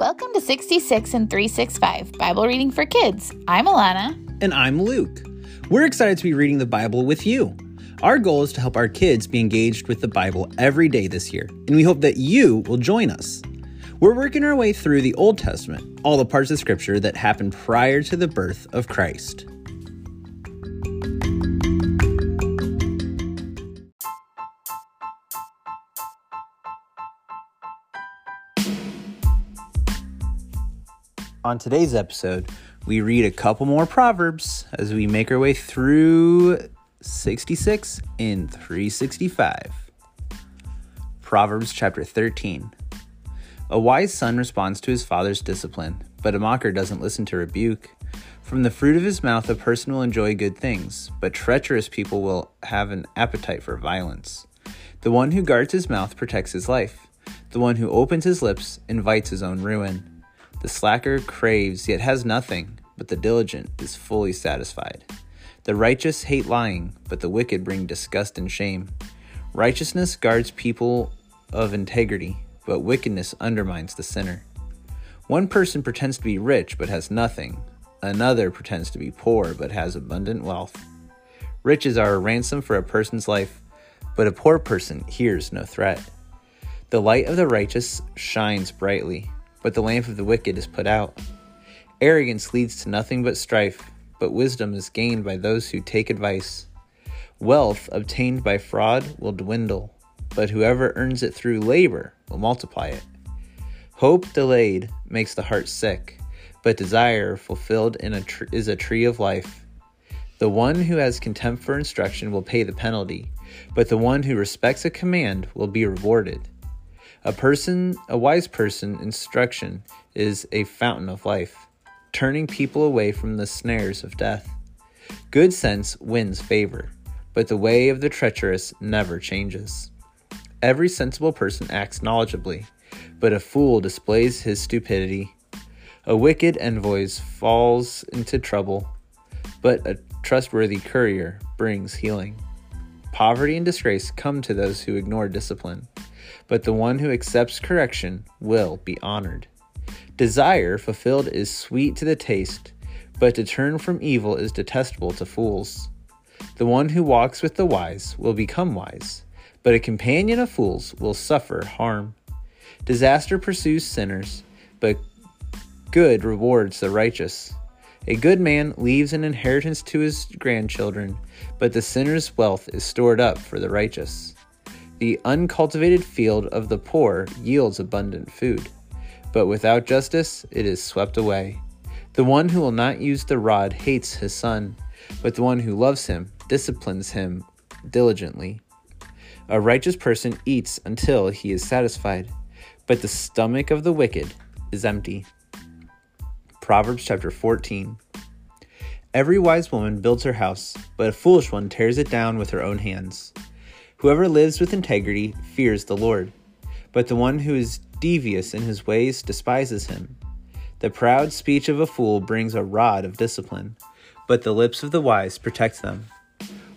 Welcome to 66 in 365 Bible Reading for Kids. I'm Alana. And I'm Luke. We're excited to be reading the Bible with you. Our goal is to help our kids be engaged with the Bible every day this year, and we hope that you will join us. We're working our way through the Old Testament, all the parts of Scripture that happened prior to the birth of Christ. On today's episode, we read a couple more Proverbs as we make our way through 66 in 365. Proverbs chapter 13. A wise son responds to his father's discipline, but a mocker doesn't listen to rebuke. From the fruit of his mouth, a person will enjoy good things, but treacherous people will have an appetite for violence. The one who guards his mouth protects his life. The one who opens his lips invites his own ruin. The slacker craves, yet has nothing, but the diligent is fully satisfied. The righteous hate lying, but the wicked bring disgust and shame. Righteousness guards people of integrity, but wickedness undermines the sinner. One person pretends to be rich but has nothing, another pretends to be poor but has abundant wealth. Riches are a ransom for a person's life, but a poor person hears no threat. The light of the righteous shines brightly but the lamp of the wicked is put out. Arrogance leads to nothing but strife, but wisdom is gained by those who take advice. Wealth obtained by fraud will dwindle, but whoever earns it through labor will multiply it. Hope delayed makes the heart sick, but desire fulfilled a tr- is a tree of life. The one who has contempt for instruction will pay the penalty, but the one who respects a command will be rewarded. A person, a wise person, instruction is a fountain of life, turning people away from the snares of death. Good sense wins favor, but the way of the treacherous never changes. Every sensible person acts knowledgeably, but a fool displays his stupidity. A wicked envoy falls into trouble, but a trustworthy courier brings healing. Poverty and disgrace come to those who ignore discipline but the one who accepts correction will be honored. Desire fulfilled is sweet to the taste, but to turn from evil is detestable to fools. The one who walks with the wise will become wise, but a companion of fools will suffer harm. Disaster pursues sinners, but good rewards the righteous. A good man leaves an inheritance to his grandchildren, but the sinner's wealth is stored up for the righteous. The uncultivated field of the poor yields abundant food, but without justice it is swept away. The one who will not use the rod hates his son, but the one who loves him disciplines him diligently. A righteous person eats until he is satisfied, but the stomach of the wicked is empty. Proverbs chapter 14. Every wise woman builds her house, but a foolish one tears it down with her own hands. Whoever lives with integrity fears the Lord, but the one who is devious in his ways despises him. The proud speech of a fool brings a rod of discipline, but the lips of the wise protect them.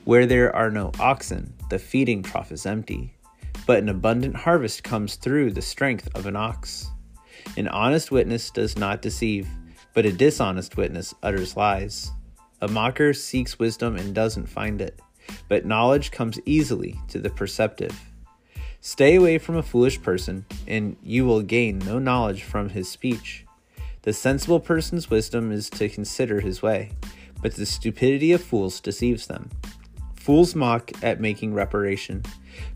Where there are no oxen, the feeding trough is empty, but an abundant harvest comes through the strength of an ox. An honest witness does not deceive, but a dishonest witness utters lies. A mocker seeks wisdom and doesn't find it but knowledge comes easily to the perceptive. Stay away from a foolish person, and you will gain no knowledge from his speech. The sensible person's wisdom is to consider his way, but the stupidity of fools deceives them. Fools mock at making reparation,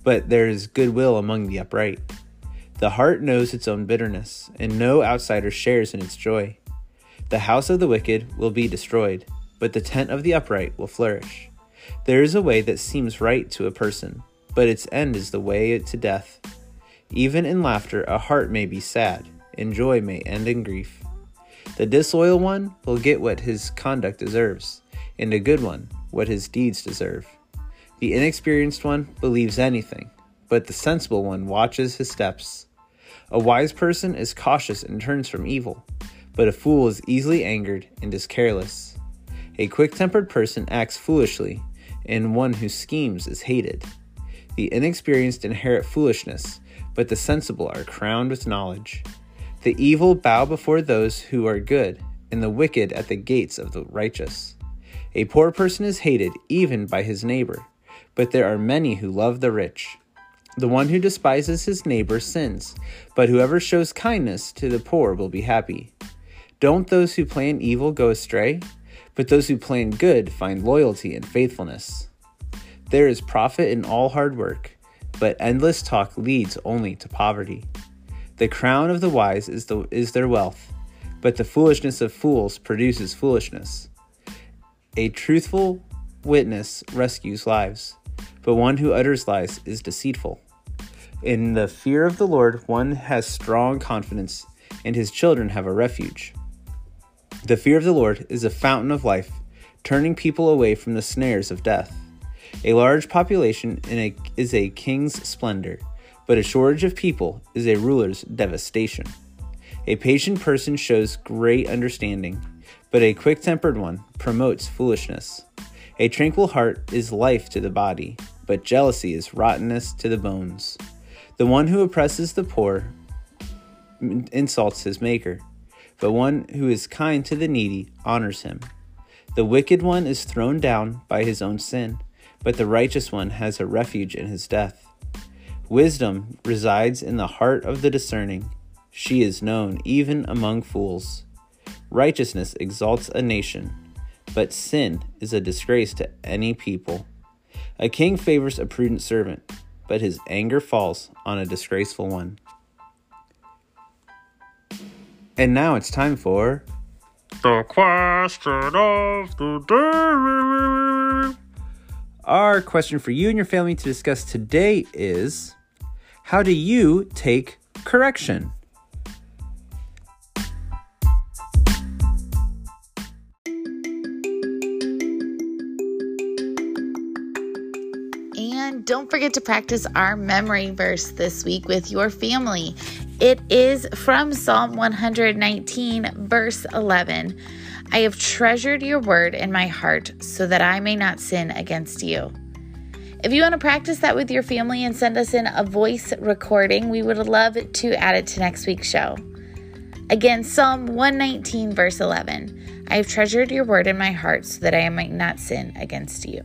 but there is goodwill among the upright. The heart knows its own bitterness, and no outsider shares in its joy. The house of the wicked will be destroyed, but the tent of the upright will flourish. There is a way that seems right to a person, but its end is the way to death. Even in laughter, a heart may be sad, and joy may end in grief. The disloyal one will get what his conduct deserves, and a good one what his deeds deserve. The inexperienced one believes anything, but the sensible one watches his steps. A wise person is cautious and turns from evil, but a fool is easily angered and is careless. A quick tempered person acts foolishly, and one who schemes is hated. The inexperienced inherit foolishness, but the sensible are crowned with knowledge. The evil bow before those who are good, and the wicked at the gates of the righteous. A poor person is hated even by his neighbor, but there are many who love the rich. The one who despises his neighbor sins, but whoever shows kindness to the poor will be happy. Don't those who plan evil go astray? But those who plan good find loyalty and faithfulness. There is profit in all hard work, but endless talk leads only to poverty. The crown of the wise is, the, is their wealth, but the foolishness of fools produces foolishness. A truthful witness rescues lives, but one who utters lies is deceitful. In the fear of the Lord, one has strong confidence, and his children have a refuge. The fear of the Lord is a fountain of life, turning people away from the snares of death. A large population a, is a king's splendor, but a shortage of people is a ruler's devastation. A patient person shows great understanding, but a quick tempered one promotes foolishness. A tranquil heart is life to the body, but jealousy is rottenness to the bones. The one who oppresses the poor insults his maker, but one who is kind to the needy honors him. The wicked one is thrown down by his own sin, but the righteous one has a refuge in his death. Wisdom resides in the heart of the discerning. She is known even among fools. Righteousness exalts a nation, but sin is a disgrace to any people. A king favors a prudent servant, but his anger falls on a disgraceful one. And now it's time for the question of the day. Our question for you and your family to discuss today is how do you take correction? And don't forget to practice our memory verse this week with your family. It is from Psalm 119, verse 11. I have treasured your word in my heart so that I may not sin against you. If you want to practice that with your family and send us in a voice recording, we would love to add it to next week's show. Again, Psalm 119, verse 11. I have treasured your word in my heart so that I might not sin against you.